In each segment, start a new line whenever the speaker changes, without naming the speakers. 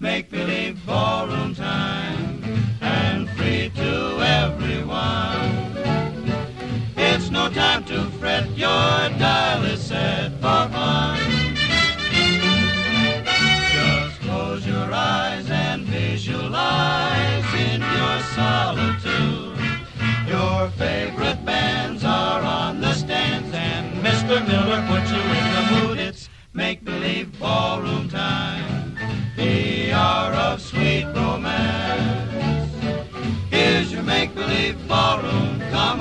Make believe ballroom time and free to everyone. It's no time to fret, your dial is set for fun. Just close your eyes and visualize in your solitude. Your favorite bands are on the stands, and Mr. Miller puts you in the mood. It's make believe ballroom time, the hour of sweet romance. Here's your make believe ballroom. Come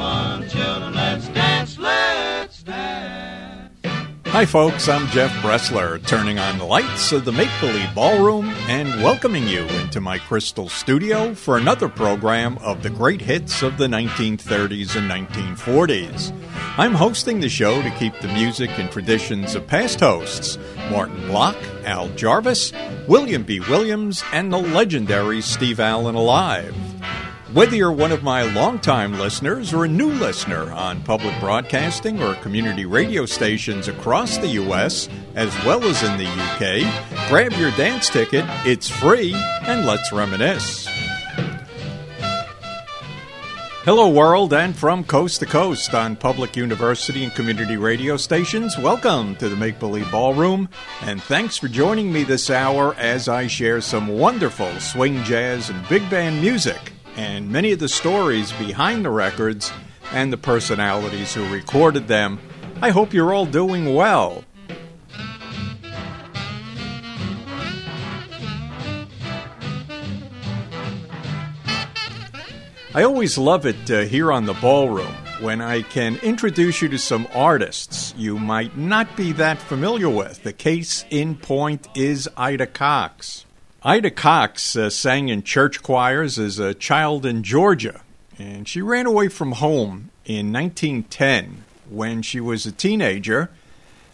Hi, folks. I'm Jeff Bressler, turning on the lights of the Make Believe Ballroom and welcoming you into my crystal studio for another program of the great hits of the 1930s and 1940s. I'm hosting the show to keep the music and traditions of past hosts Martin Block, Al Jarvis, William B. Williams, and the legendary Steve Allen alive. Whether you're one of my longtime listeners or a new listener on public broadcasting or community radio stations across the U.S., as well as in the UK, grab your dance ticket, it's free, and let's reminisce. Hello, world, and from coast to coast on public university and community radio stations, welcome to the Make Believe Ballroom, and thanks for joining me this hour as I share some wonderful swing jazz and big band music and many of the stories behind the records and the personalities who recorded them. I hope you're all doing well. I always love it uh, here on the ballroom when I can introduce you to some artists you might not be that familiar with. The case in point is Ida Cox. Ida Cox uh, sang in church choirs as a child in Georgia, and she ran away from home in 1910 when she was a teenager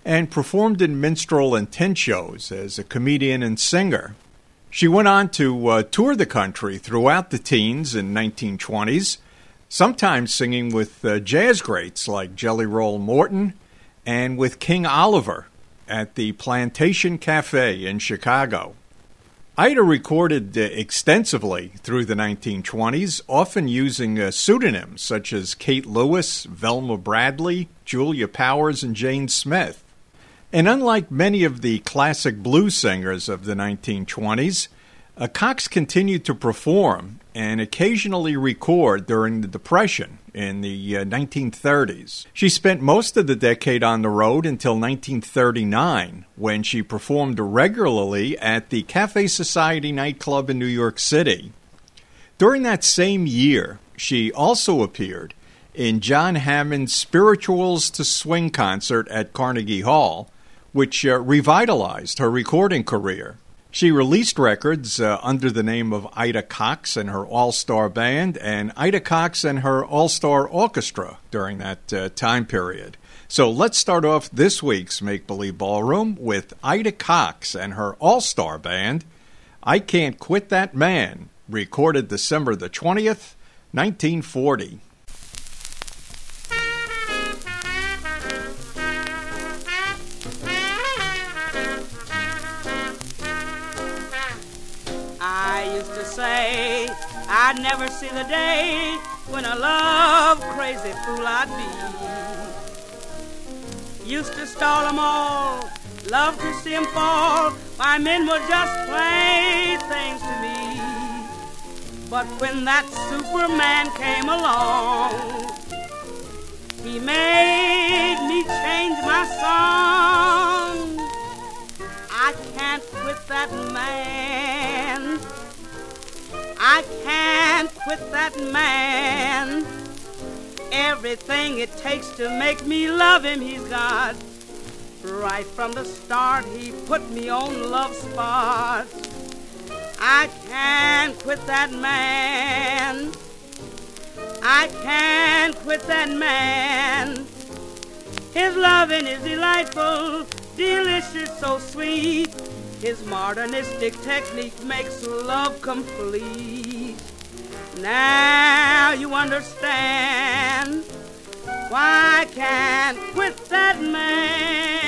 and performed in minstrel and tent shows as a comedian and singer. She went on to uh, tour the country throughout the teens and 1920s, sometimes singing with uh, jazz greats like Jelly Roll Morton and with King Oliver at the Plantation Cafe in Chicago. Ida recorded uh, extensively through the 1920s, often using uh, pseudonyms such as Kate Lewis, Velma Bradley, Julia Powers, and Jane Smith. And unlike many of the classic blues singers of the 1920s, uh, Cox continued to perform and occasionally record during the Depression in the uh, 1930s. She spent most of the decade on the road until 1939, when she performed regularly at the Cafe Society nightclub in New York City. During that same year, she also appeared in John Hammond's Spirituals to Swing concert at Carnegie Hall, which uh, revitalized her recording career. She released records uh, under the name of Ida Cox and her All Star Band and Ida Cox and her All Star Orchestra during that uh, time period. So let's start off this week's Make Believe Ballroom with Ida Cox and her All Star Band. I Can't Quit That Man, recorded December the 20th, 1940.
Say I'd never see the day when a love crazy fool I'd be. Used to stall 'em all, love to see 'em fall. My men were just playthings to me. But when that Superman came along, he made me change my song. I can't quit that man. I can't quit that man. Everything it takes to make me love him, he's got. Right from the start, he put me on love spot. I can't quit that man. I can't quit that man. His loving is delightful, delicious, so sweet. His modernistic technique makes love complete. Now you understand why I can't quit that man.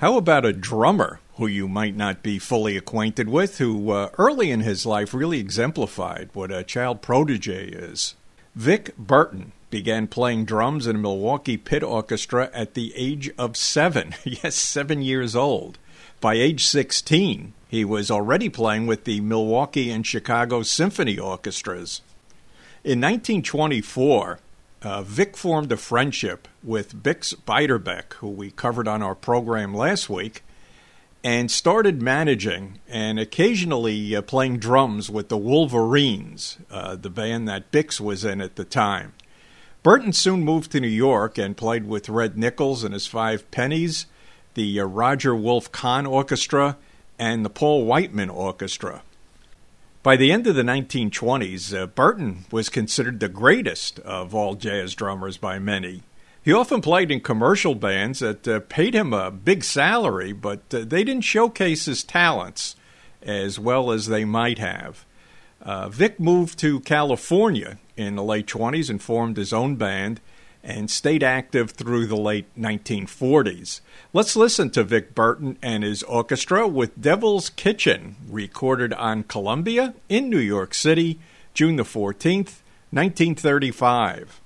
How about a drummer who you might not be fully acquainted with, who uh, early in his life really exemplified what a child protege is? Vic Berton began playing drums in a Milwaukee pit orchestra at the age of seven. yes, seven years old. By age 16, he was already playing with the Milwaukee and Chicago symphony orchestras. In 1924, uh, Vic formed a friendship with Bix Beiderbecke, who we covered on our program last week, and started managing and occasionally uh, playing drums with the Wolverines, uh, the band that Bix was in at the time. Berton soon moved to New York and played with Red Nichols and his Five Pennies, the uh, Roger Wolf Kahn Orchestra, and the Paul Whiteman Orchestra. By the end of the 1920s, uh, Berton was considered the greatest of all jazz drummers by many. He often played in commercial bands that uh, paid him a big salary, but uh, they didn't showcase his talents as well as they might have. Uh, Vic moved to California in the late 20s and formed his own band and stayed active through the late 1940s. Let's listen to Vic Berton and his orchestra with Devil's Kitchen, recorded on Columbia in New York City, June the 14th, 1935.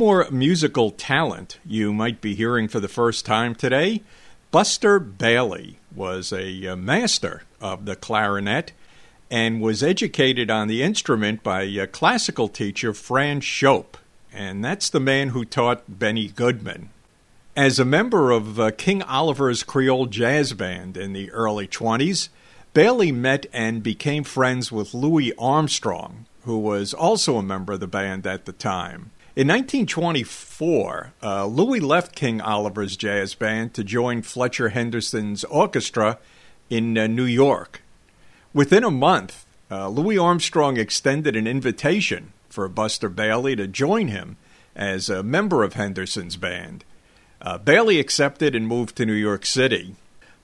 More musical talent you might be hearing for the first time today Buster Bailey was a uh, master of the clarinet and was educated on the instrument by classical teacher, Franz Schoepp. And that's the man who taught Benny Goodman. As a member of uh, King Oliver's Creole Jazz Band in the early 20s, Bailey met and became friends with Louis Armstrong, who was also a member of the band at the time. In 1924, uh, Louis left King Oliver's jazz band to join Fletcher Henderson's orchestra in uh, New York. Within a month, uh, Louis Armstrong extended an invitation for Buster Bailey to join him as a member of Henderson's band. Uh, Bailey accepted and moved to New York City.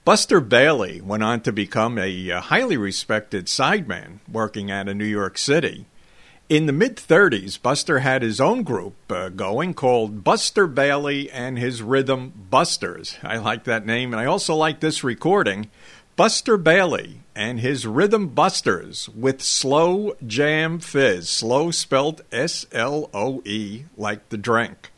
Buster Bailey went on to become a, a highly respected sideman working out of New York City. In the mid 30s, Buster had his own group uh, going called Buster Bailey and his Rhythm Busters. I like that name, and I also like this recording Buster Bailey and his Rhythm Busters with Sloe Jam Fizz. Slow spelled S L O E, like the drink.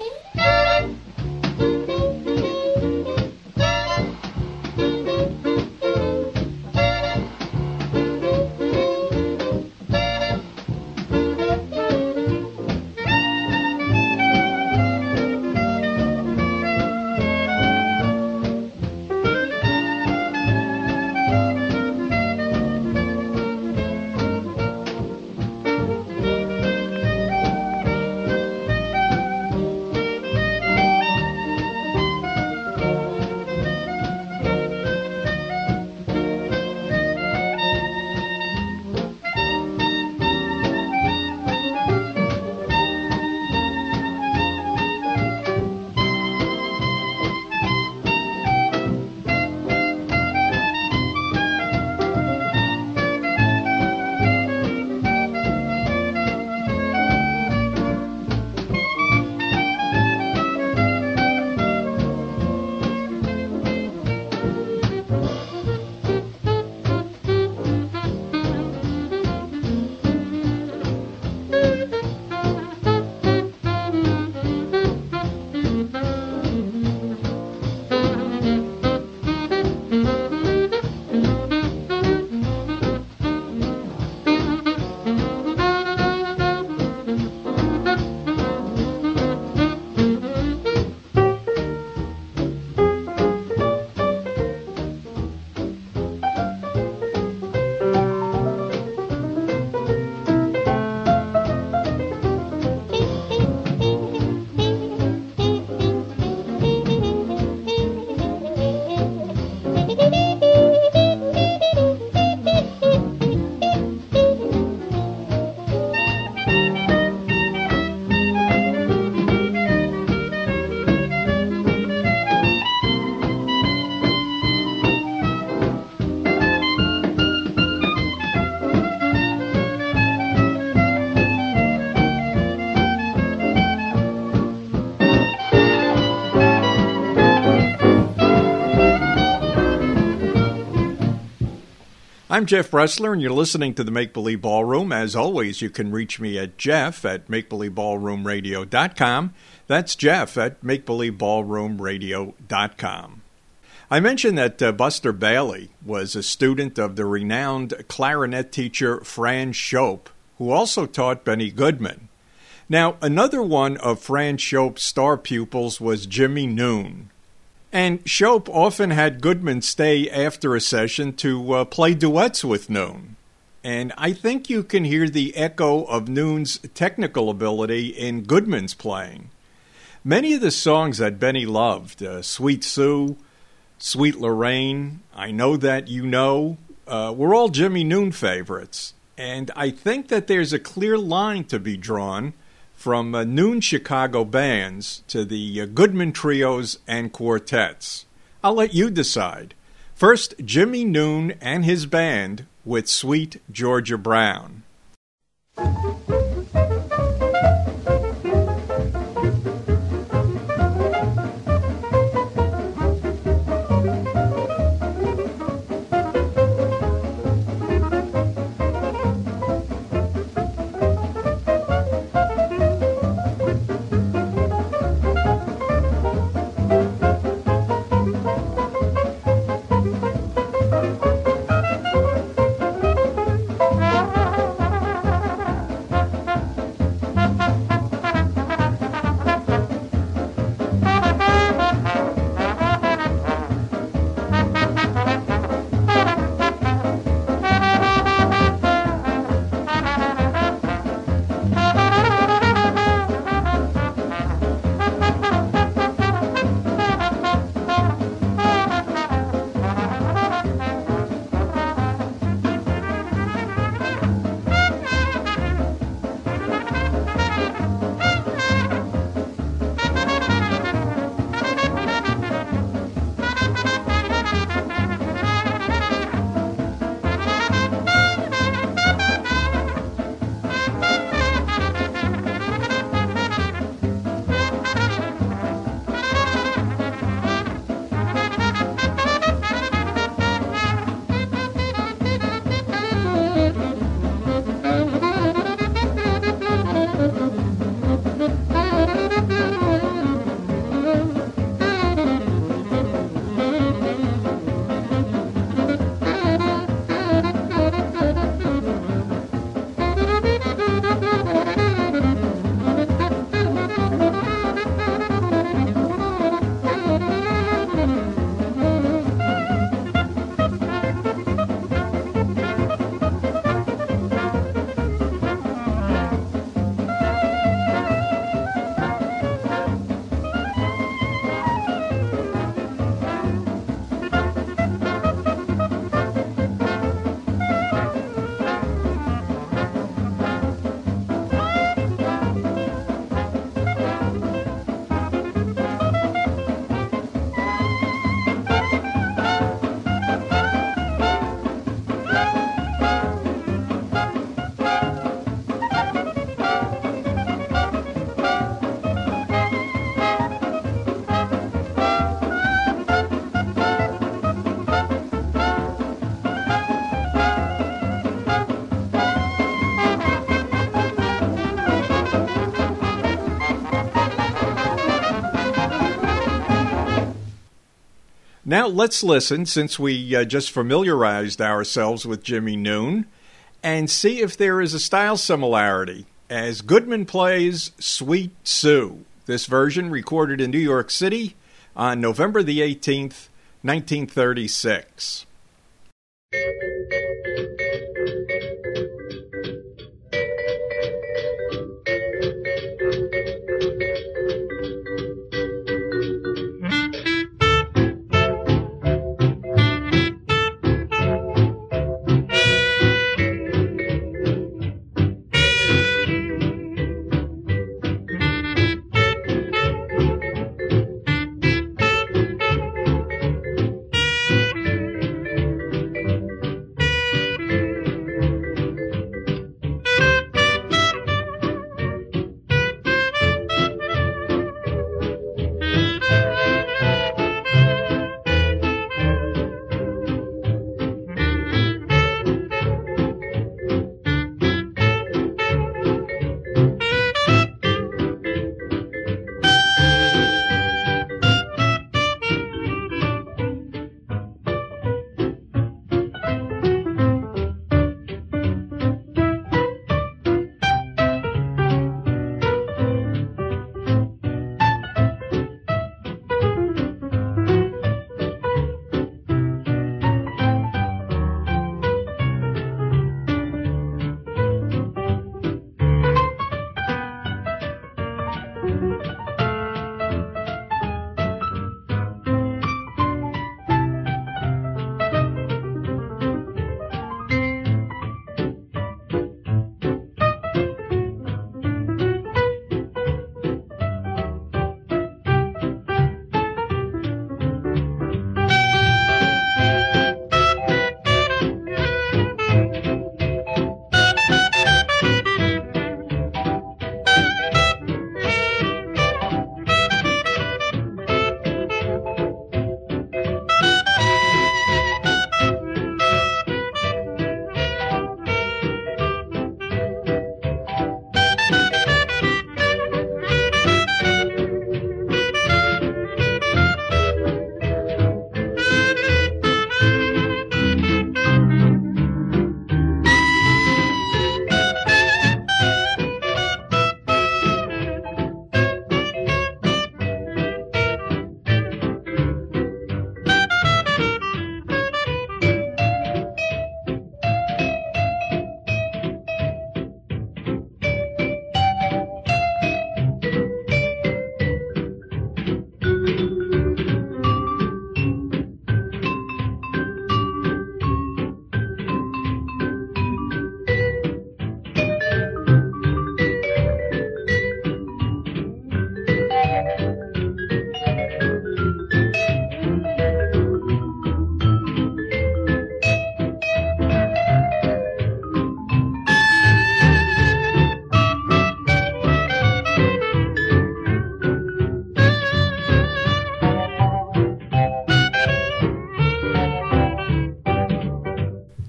I'm Jeff Bressler, and you're listening to the Make Believe Ballroom. As always, you can reach me at jeff at makebelieveballroomradio.com. That's jeff at makebelieveballroomradio.com. I mentioned that uh, Buster Bailey was a student of the renowned clarinet teacher Franz Schoepp, who also taught Benny Goodman. Now, another one of Franz Schoepp's star pupils was Jimmy Noone. And Schoepp often had Goodman stay after a session to uh, play duets with Noone. And I think you can hear the echo of Noone's technical ability in Goodman's playing. Many of the songs that Benny loved, uh, Sweet Sue, Sweet Lorraine, I Know That You Know, uh, were all Jimmy Noone favorites. And I think that there's a clear line to be drawn from uh, Noone Chicago bands to the uh, Goodman trios and quartets. I'll let you decide. First, Jimmy Noone and his band with Sweet Georgia Brown. Now let's listen, since we uh, just familiarized ourselves with Jimmy Noone, and see if there is a style similarity as Goodman plays Sweet Sue. This version recorded in New York City on November the 18th, 1936.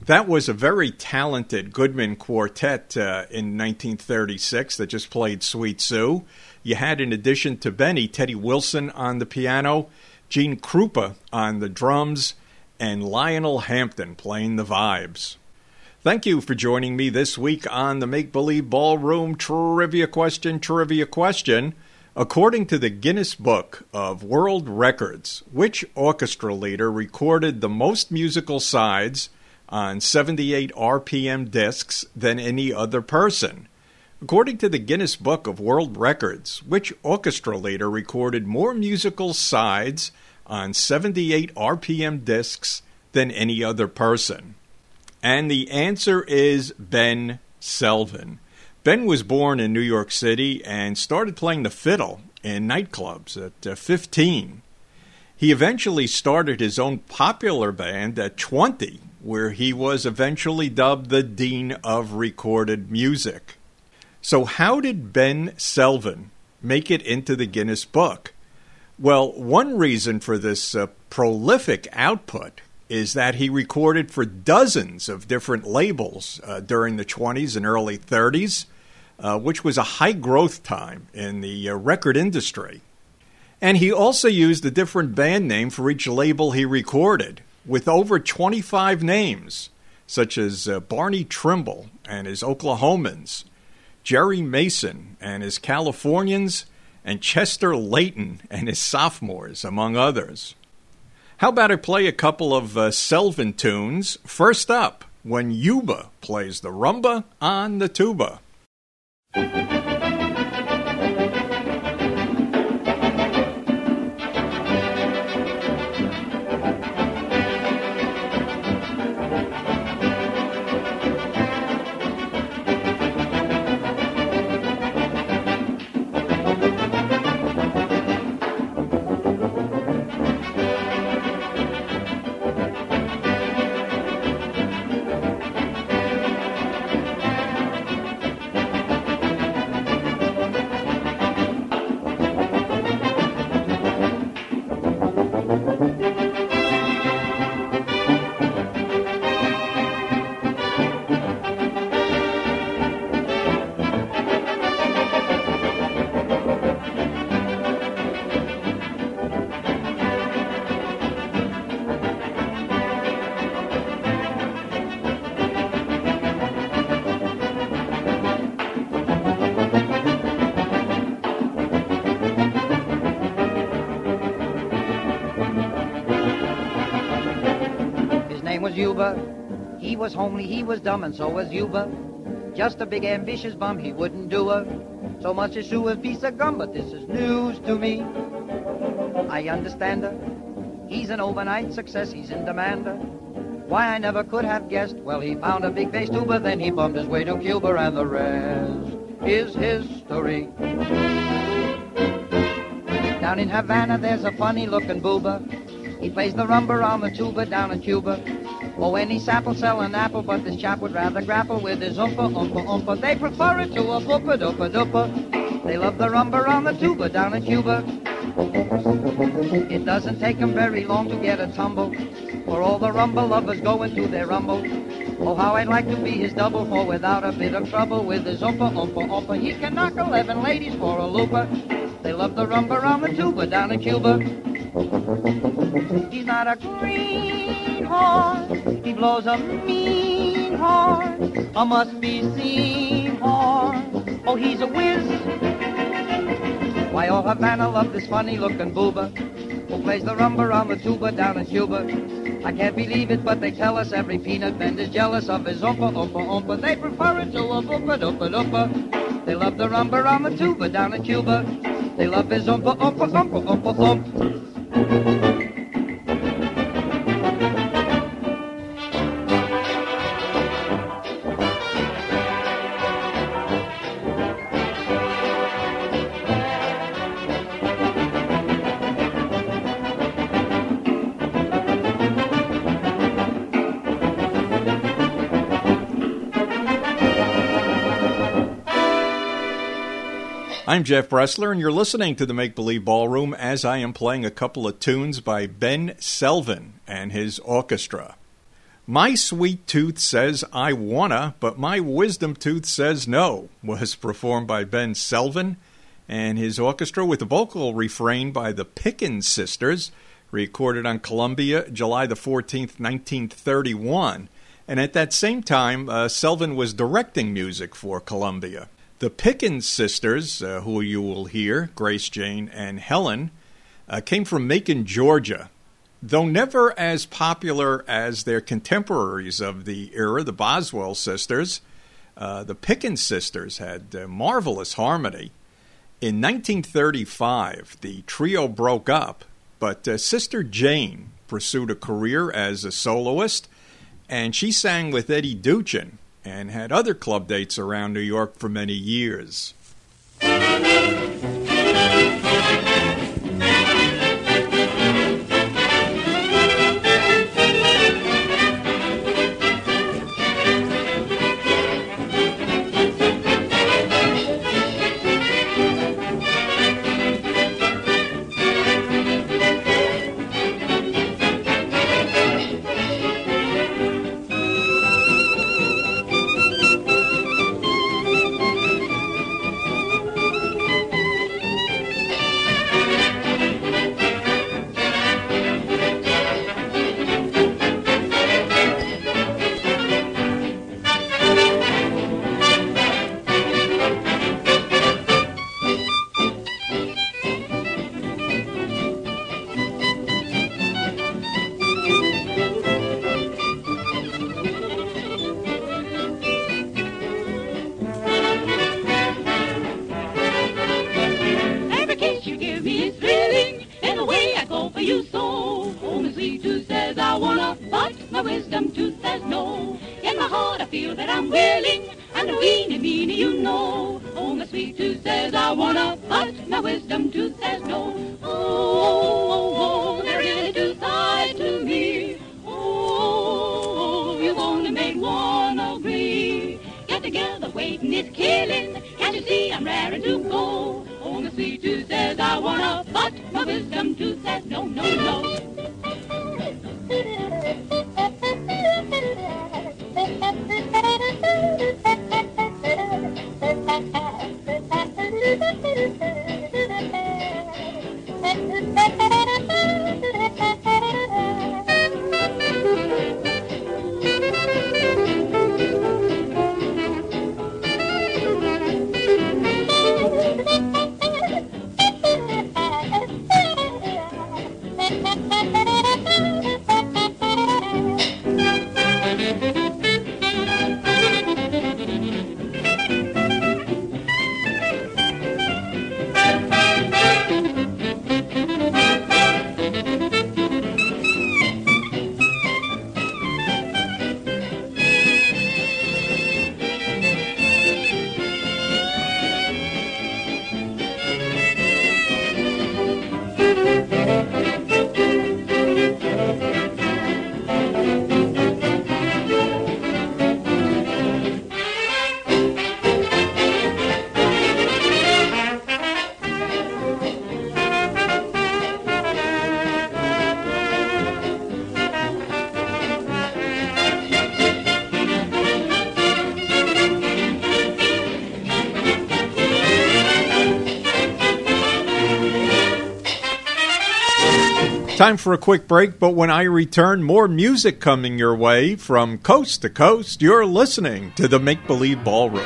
That was a very talented Goodman quartet uh, in 1936 that just played Sweet Sue. You had, in addition to Benny, Teddy Wilson on the piano, Gene Krupa on the drums, and Lionel Hampton playing the vibes. Thank you for joining me this week on the Make Believe Ballroom Trivia Question, Trivia Question. According to the Guinness Book of World Records, which orchestra leader recorded the most musical sides on 78 RPM discs than any other person. According to the Guinness Book of World Records, which orchestra leader recorded more musical sides on 78 RPM discs than any other person? And the answer is Ben Selvin. Ben was born in New York City and started playing the fiddle in nightclubs at uh, 15. He eventually started his own popular band at 20 where he was eventually dubbed the Dean of Recorded Music. So, how did Ben Selvin make it into the Guinness Book? Well, one reason for this uh, prolific output is that he recorded for dozens of different labels uh, during the 20s and early 30s, uh, which was a high growth time in the uh, record industry. And he also used a different band name for each label he recorded, with over 25 names, such as uh, Barney Trimble and his Oklahomans, Jerry Mason and his Californians, and Chester Leighton and his sophomores, among others. How about I play a couple of uh, Selvin tunes? First up, when Yuba plays the rumba on the tuba.
Yuba. He was homely, he was dumb, and so was Yuba. Just a big ambitious bum, he wouldn't do a So much as chew a piece of gum, but this is news to me. I understand her. He's an overnight success, he's in demand. Why I never could have guessed. Well, he found a big bass tuba, then he bummed his way to Cuba, and the rest is history. Down in Havana, there's a funny looking booba. He plays the rumba on the tuba down in Cuba. Oh, any sap'll sell an apple, but this chap would rather grapple with his oompa, oompa, oompa. They prefer it to a boopa, doopa, doopa. They love the rumba on the tuba down in Cuba. It doesn't take 'em very long to get a tumble, for all the rumba lovers go into their rumble. Oh, how I'd like to be his double, for without a bit of trouble with his oompa, oompa, oompa, he can knock 11 ladies for a looper. They love the rumba on the tuba down in Cuba. He's not a greenhorn, he blows a mean horn, a must be seen horn. Oh, he's a whiz. Why, all Havana love this funny looking booba who plays the rumba on the tuba down in Cuba. I can't believe it, but they tell us every peanut bend is jealous of his oompa, oompa, oompa. They prefer it to a boopa, doopa, doopa. They love the rumba on the tuba down in Cuba. They love his oompa, oompa, oompa, oompa, oompa.
I'm Jeff Bressler, and you're listening to the Make Believe Ballroom as I am playing a couple of tunes by Ben Selvin and his orchestra. My Sweet Tooth Says I Wanna, but My Wisdom Tooth Says No was performed by Ben Selvin and his orchestra with a vocal refrain by the Pickens Sisters, recorded on Columbia July the 14th, 1931. And at that same time, uh, Selvin was directing music for Columbia. The Pickens sisters, uh, who you will hear, Grace Jane and Helen, uh, came from Macon, Georgia. Though never as popular as their contemporaries of the era, the Boswell sisters, uh, the Pickens sisters had uh, marvelous harmony. In 1935, the trio broke up, but uh, Sister Jane pursued a career as a soloist, and she sang with Eddie Duchin and had other club dates around New York for many years. Time for a quick break, but when I return, more music coming your way from coast to coast. You're listening to the Make Believe Ballroom.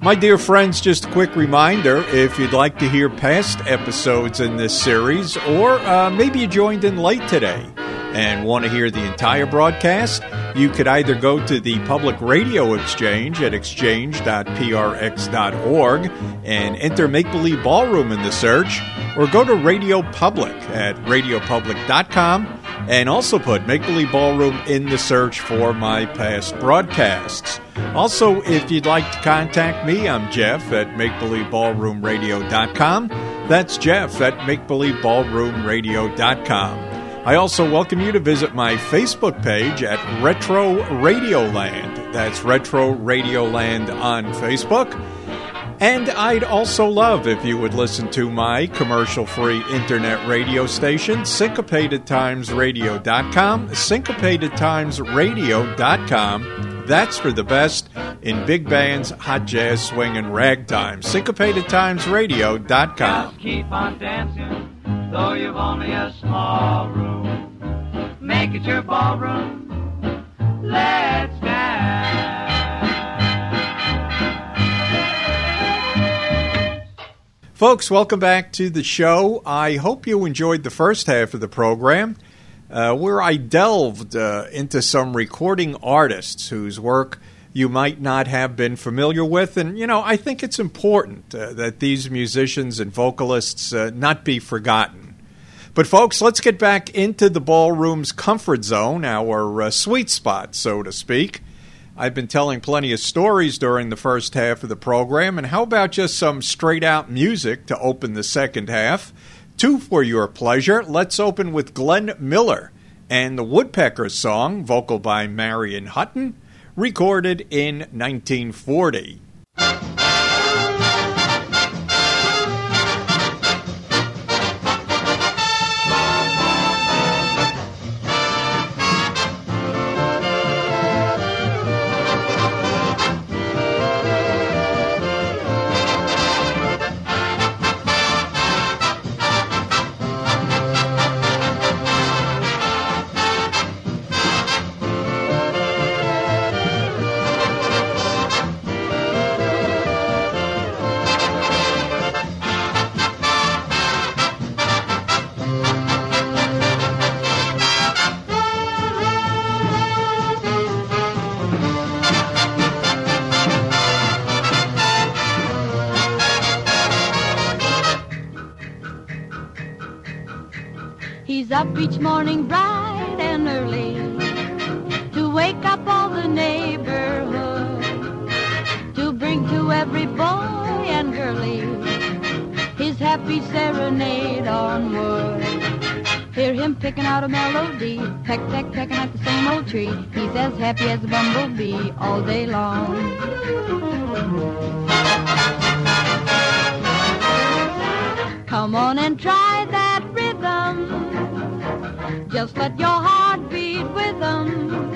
My dear friends, just a quick reminder if you'd like to hear past episodes in this series, or uh, maybe you joined in late today and want to hear the entire broadcast, you could either go to the Public Radio Exchange at exchange.prx.org and enter Make Believe Ballroom in the search, or go to Radio Public at radiopublic.com and also put Make Believe Ballroom in the search for my past broadcasts. Also, if you'd like to contact me, I'm Jeff at MakeBelieveBallroomRadio.com. That's Jeff at MakeBelieveBallroomRadio.com. I also welcome you to visit my Facebook page at Retro Radioland. That's Retro Radioland on Facebook. And I'd also love if you would listen to my commercial free internet radio station, syncopatedtimesradio.com. Syncopatedtimesradio.com. That's for the best in big bands, hot jazz, swing, and ragtime. Syncopatedtimesradio.com.
Just keep on dancing, though you've only a small room. Make it your ballroom. Let's dance.
Folks, welcome back to the show. I hope you enjoyed the first half of the program, uh, where I delved uh, into some recording artists whose work you might not have been familiar with. And, you know, I think it's important uh, that these musicians and vocalists uh, not be forgotten. But, folks, let's get back into the ballroom's comfort zone, our uh, sweet spot, so to speak. I've been telling plenty of stories during the first half of the program, and how about just some straight out music to open the second half? Two for your pleasure. Let's open with Glenn Miller and the Woodpecker song, vocal by Marion Hutton, recorded in 1940.
Each morning bright and early to wake up all the neighborhood, to bring to every boy and
early, his happy serenade onward. Hear him picking out a melody, peck, peck, pecking at the same old tree. He's as happy as a bumblebee all day long. Come on and try that rhythm. Just let your heart beat with them.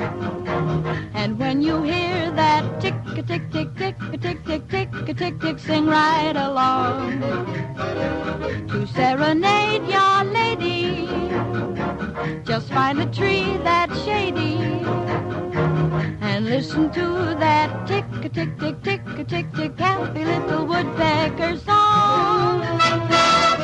And when you hear that tick a tick tick tick a tick tick tick tick tick, sing right along. To serenade your lady, just find a tree that's shady. And listen to that tick a tick tick tick a tick tick happy little woodpecker song.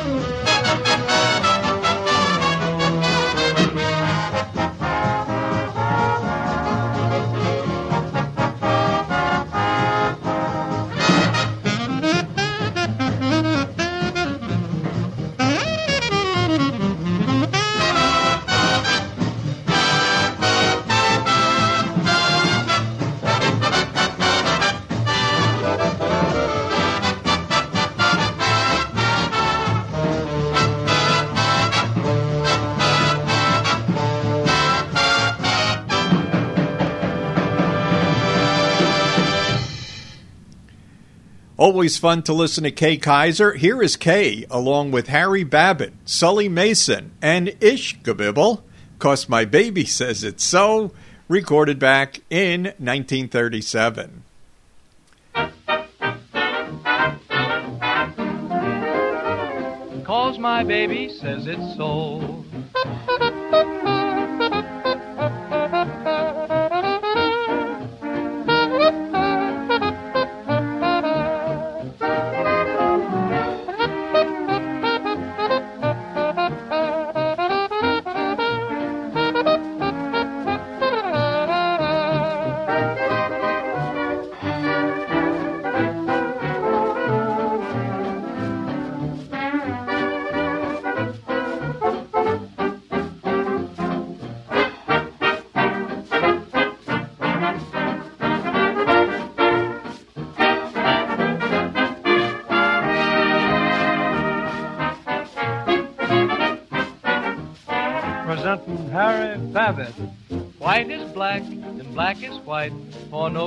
Always fun to listen to Kay Kyser. Here is Kay, along with Harry Babbitt, Sully Mason, and Ish Kabibble, Cause My Baby Says It's So, recorded back in 1937.
Cause my baby says it's so.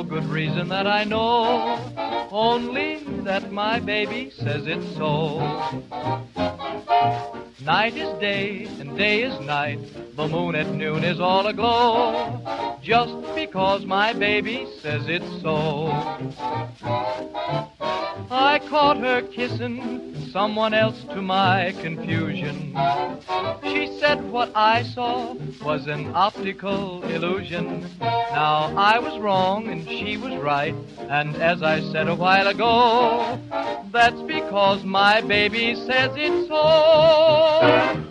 Good reason that I know. Only that my baby says it's so. Night is day and day is night. The moon at noon is all aglow. Just because my baby says it's so. I caught her kissing someone else to my confusion. She said what I saw was an optical illusion. Now I was wrong and she was right. And as I said a while ago, that's because my baby says it's so.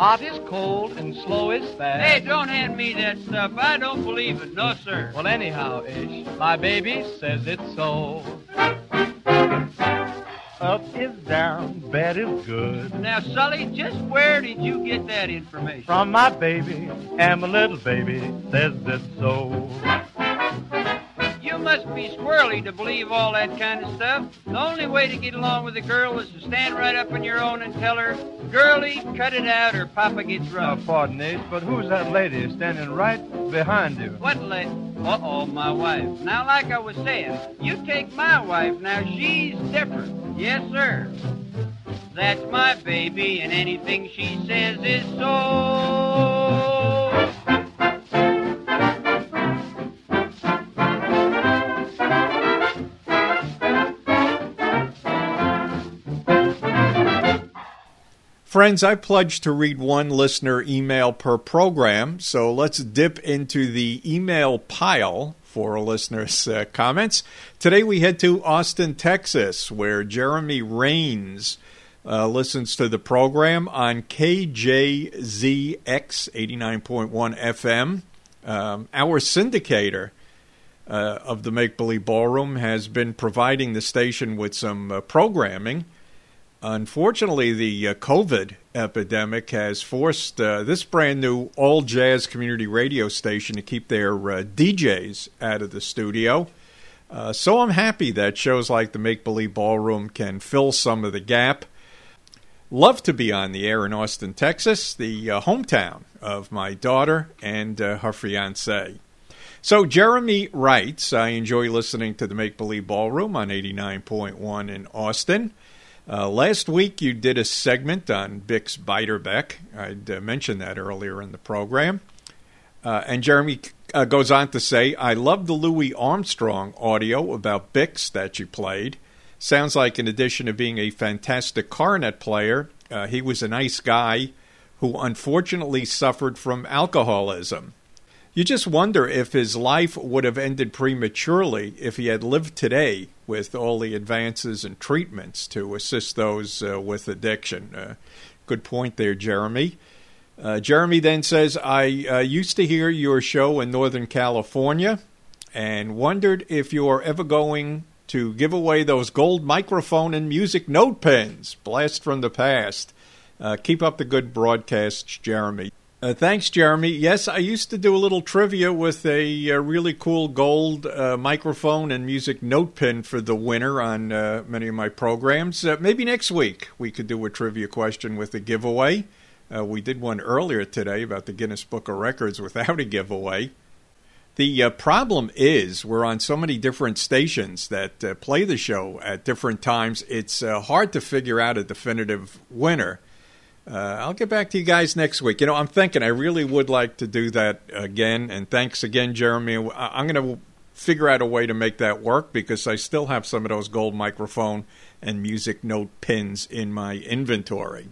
Hot is cold and slow is fast.
Hey, don't hand me that stuff. I don't believe it. No, sir.
Well, anyhow, Ish, my baby says it's so.
Up is down, bad is good.
Now, Sully, just where did you get that information?
From my baby, and my little baby says it's so.
You must be squirrely to believe all that kind of stuff. The only way to get along with a girl is to stand right up on your own and tell her, Girlie, cut it out or Papa gets
Now,
rough.
pardon, Ace, but who's that lady standing right behind you?
What lady? Uh-oh, my wife. Now, like I was saying, you take my wife. Now, she's different. Yes, sir. That's my baby, and anything she says is so.
Friends, I pledge to read one listener email per program, so let's dip into the email pile for listener's uh, comments. Today we head to Austin, Texas, where Jeremy Rains uh, listens to the program on KJZX 89.1 FM. Um, our syndicator uh, of the Make Believe Ballroom has been providing the station with some uh, programming Unfortunately, the uh, COVID epidemic has forced uh, this brand new all jazz community radio station to keep their uh, DJs out of the studio. Uh, so I'm happy that shows like the Make Believe Ballroom can fill some of the gap. Love to be on the air in Austin, Texas, the uh, hometown of my daughter and uh, her fiance. So Jeremy writes, I enjoy listening to the Make Believe Ballroom on 89.1 in Austin. Uh, last week you did a segment on Bix Beiderbecke. I'd uh, mentioned that earlier in the program. Uh, and Jeremy uh, goes on to say, I love the Louis Armstrong audio about Bix that you played. Sounds like, in addition to being a fantastic cornet player, uh, he was a nice guy who unfortunately suffered from alcoholism. You just wonder if his life would have ended prematurely if he had lived today with all the advances and treatments to assist those uh, with addiction. Uh, good point there, Jeremy. Uh, Jeremy then says, I uh, used to hear your show in Northern California and wondered if you are ever going to give away those gold microphone and music note pens. Blast from the past. Uh, keep up the good broadcasts, Jeremy. Uh, thanks, Jeremy. Yes, I used to do a little trivia with a, a really cool gold uh, microphone and music note pin for the winner on uh, many of my programs. Uh, maybe next week we could do a trivia question with a giveaway. Uh, we did one earlier today about the Guinness Book of Records without a giveaway. The uh, problem is we're on so many different stations that uh, play the show at different times. It's uh, hard to figure out a definitive winner. Uh, I'll get back to you guys next week. You know, I'm thinking I really would like to do that again. And thanks again, Jeremy. I'm going to figure out a way to make that work because I still have some of those gold microphone and music note pins in my inventory.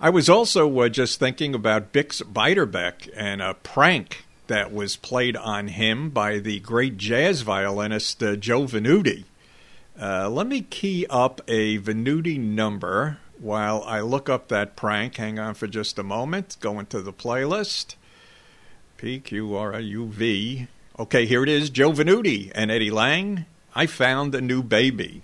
I was also uh, just thinking about Bix Beiderbecke and a prank that was played on him by the great jazz violinist uh, Joe Venuti. Uh, let me key up a Venuti number while I look up that prank. Hang on for just a moment. Go into the playlist. P Q R A U V. Okay, here it is Joe Venuti and Eddie Lang. I found a new baby.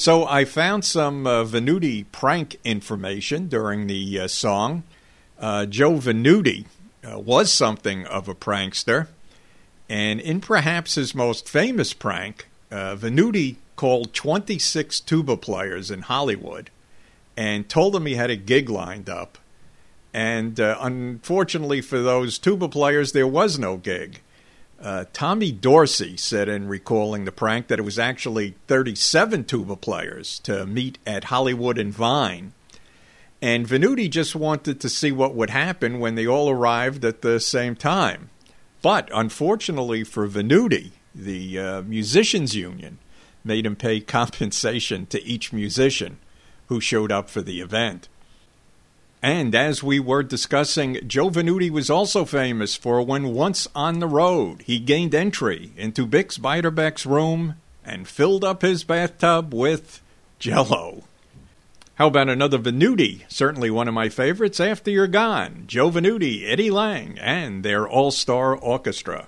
So I found some uh, Venuti prank information during the uh, song. Uh, Joe Venuti uh, was something of a prankster, and in perhaps his most famous prank, uh, Venuti called 26 tuba players in Hollywood and told them he had a gig lined up. And uh, unfortunately for those tuba players, there was no gig. Uh, Tommy Dorsey said in recalling the prank that it was actually 37 tuba players to meet at Hollywood and Vine. And Venuti just wanted to see what would happen when they all arrived at the same time. But unfortunately for Venuti, the uh, musicians union made him pay compensation to each musician who showed up for the event. And as we were discussing, Joe Venuti was also famous for when once on the road he gained entry into Bix Beiderbecke's room and filled up his bathtub with jello. How about another Venuti? Certainly one of my favorites after you're gone. Joe Venuti, Eddie Lang, and their all star orchestra.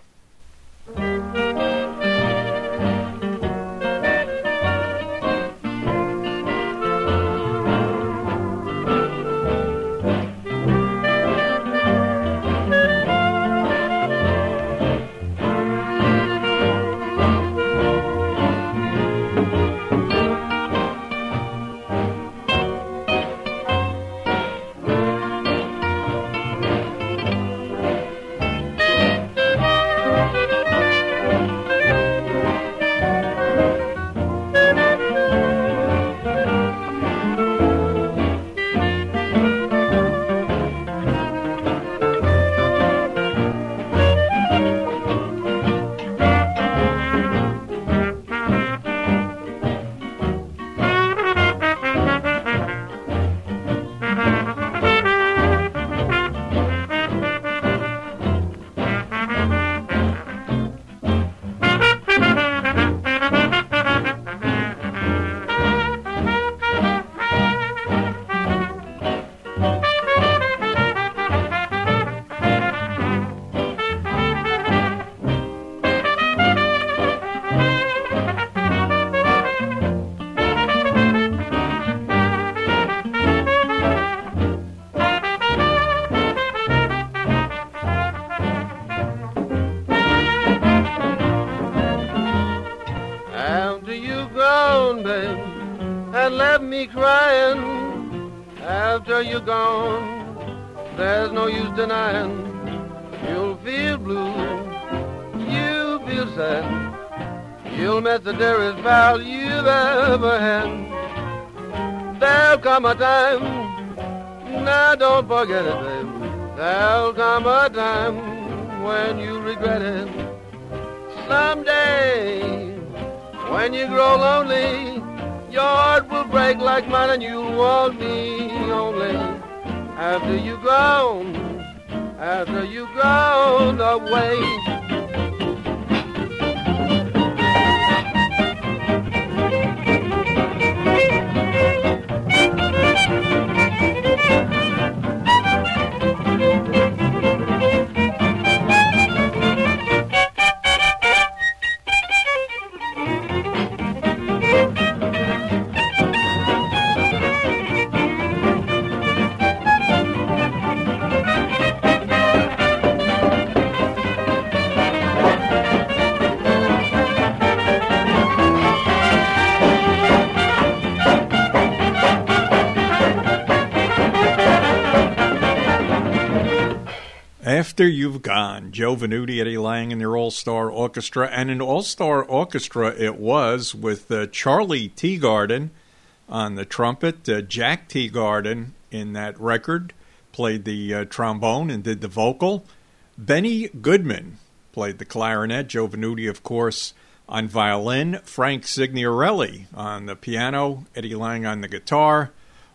You're gone, there's no use denying. You'll feel blue, you'll feel sad. You'll miss the dearest pal you've ever had. There'll come a time, now don't forget it, babe. There'll come a time when you regret it. Someday. When you grow lonely, your heart will break like mine and you'll want me only after you've gone, after you've gone away.
After You've Gone, Joe Venuti, Eddie Lang, and their All Star Orchestra. And an All Star Orchestra it was with uh, Charlie Teagarden on the trumpet, uh, Jack Teagarden in that record played the uh, trombone and did the vocal. Benny Goodman played the clarinet. Joe Venuti, of course, on violin. Frank Signorelli on the piano. Eddie Lang on the guitar.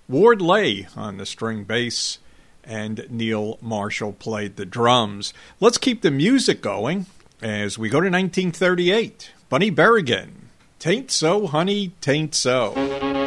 Ward Lay on the string bass and Neil Marshall played the drums. Let's keep the music going as we go to 1938. Bunny Berigan, Tain't So, Honey, Tain't So.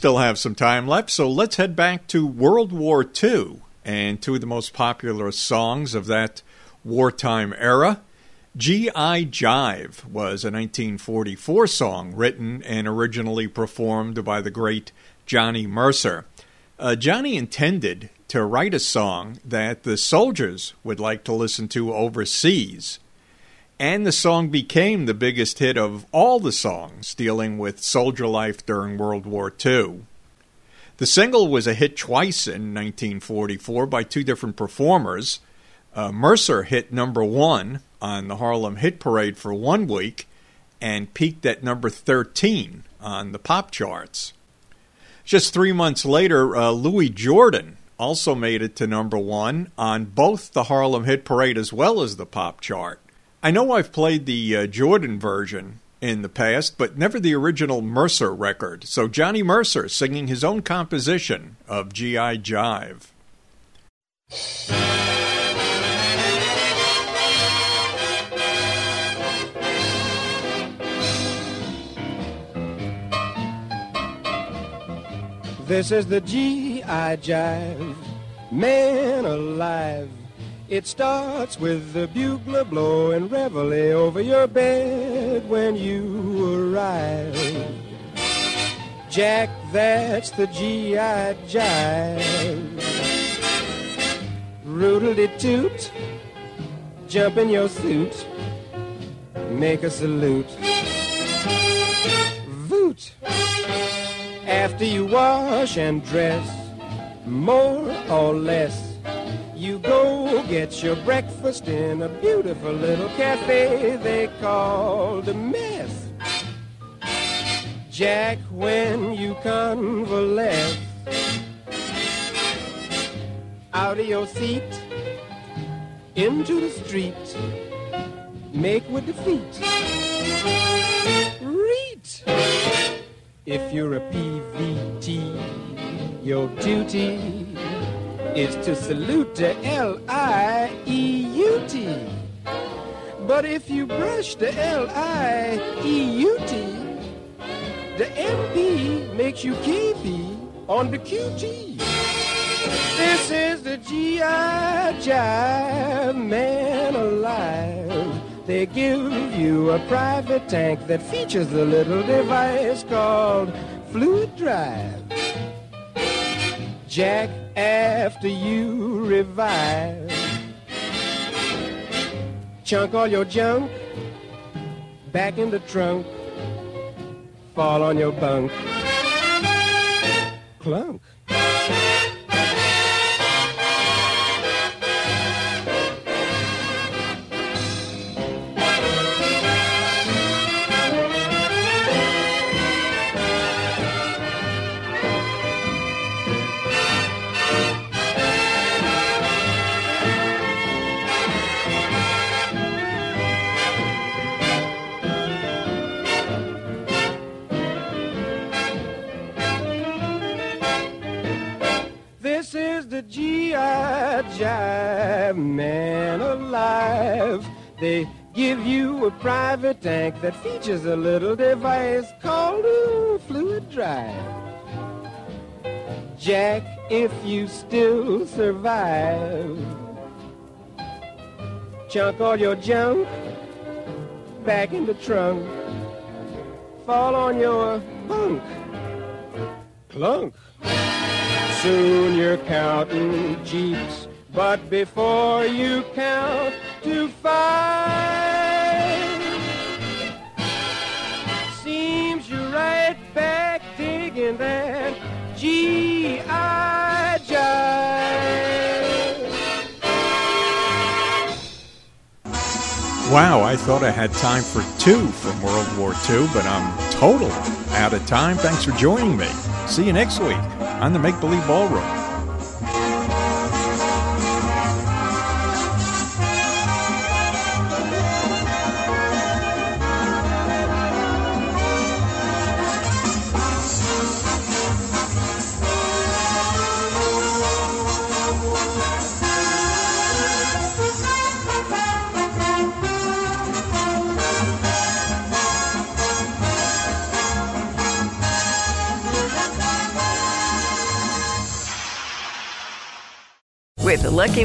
Still have some time left, so let's head back to World War II and two of the most popular songs of that wartime era. G.I. Jive was a 1944 song written and originally performed by the great Johnny Mercer. Uh, Johnny intended to write a song that the soldiers would like to listen to overseas. And the song became the biggest hit of all the songs dealing with soldier life during World War II. The single was a hit twice in 1944 by two different performers. Uh, Mercer hit number one on the Harlem Hit Parade for one week and peaked at number 13 on the pop charts. Just three months later, uh, Louis Jordan also made it to number one on both the Harlem Hit Parade as well as the pop chart. I know I've played the uh, Jordan version in the past, but never the original Mercer record. So Johnny Mercer singing his own composition of G.I. Jive.
This is the G.I. Jive, man alive. It starts with the bugler blowing reveille over your bed when you arrive. Jack, that's the G.I. Jive. Roodly toot, jump in your suit, make a salute. Voot! After you wash and dress, more or less, you go get your breakfast in a beautiful little cafe they call the Mess. Jack, when you convalesce, out of your seat, into the street, make with the feet. Reach! If you're a PVT, your duty is to salute the L-I-E-U-T. But if you brush the L-I-E-U-T, the MP makes you KP on the QT. This is the G.I. Jive man alive. They give you a private tank that features a little device called Fluid Drive. Jack, after you revive, chunk all your junk back in the trunk, fall on your bunk, clunk. The G.I. Jive man alive. They give you a private tank that features a little device called a fluid drive. Jack, if you still survive, chunk all your junk back in the trunk, fall on your bunk, clunk. Soon you're counting Jeeps, but before you count to five, seems you're right back digging that G.I.
Wow, I thought I had time for two from World War II, but I'm totally out of time. Thanks for joining me. See you next week on the Make Believe Ballroom.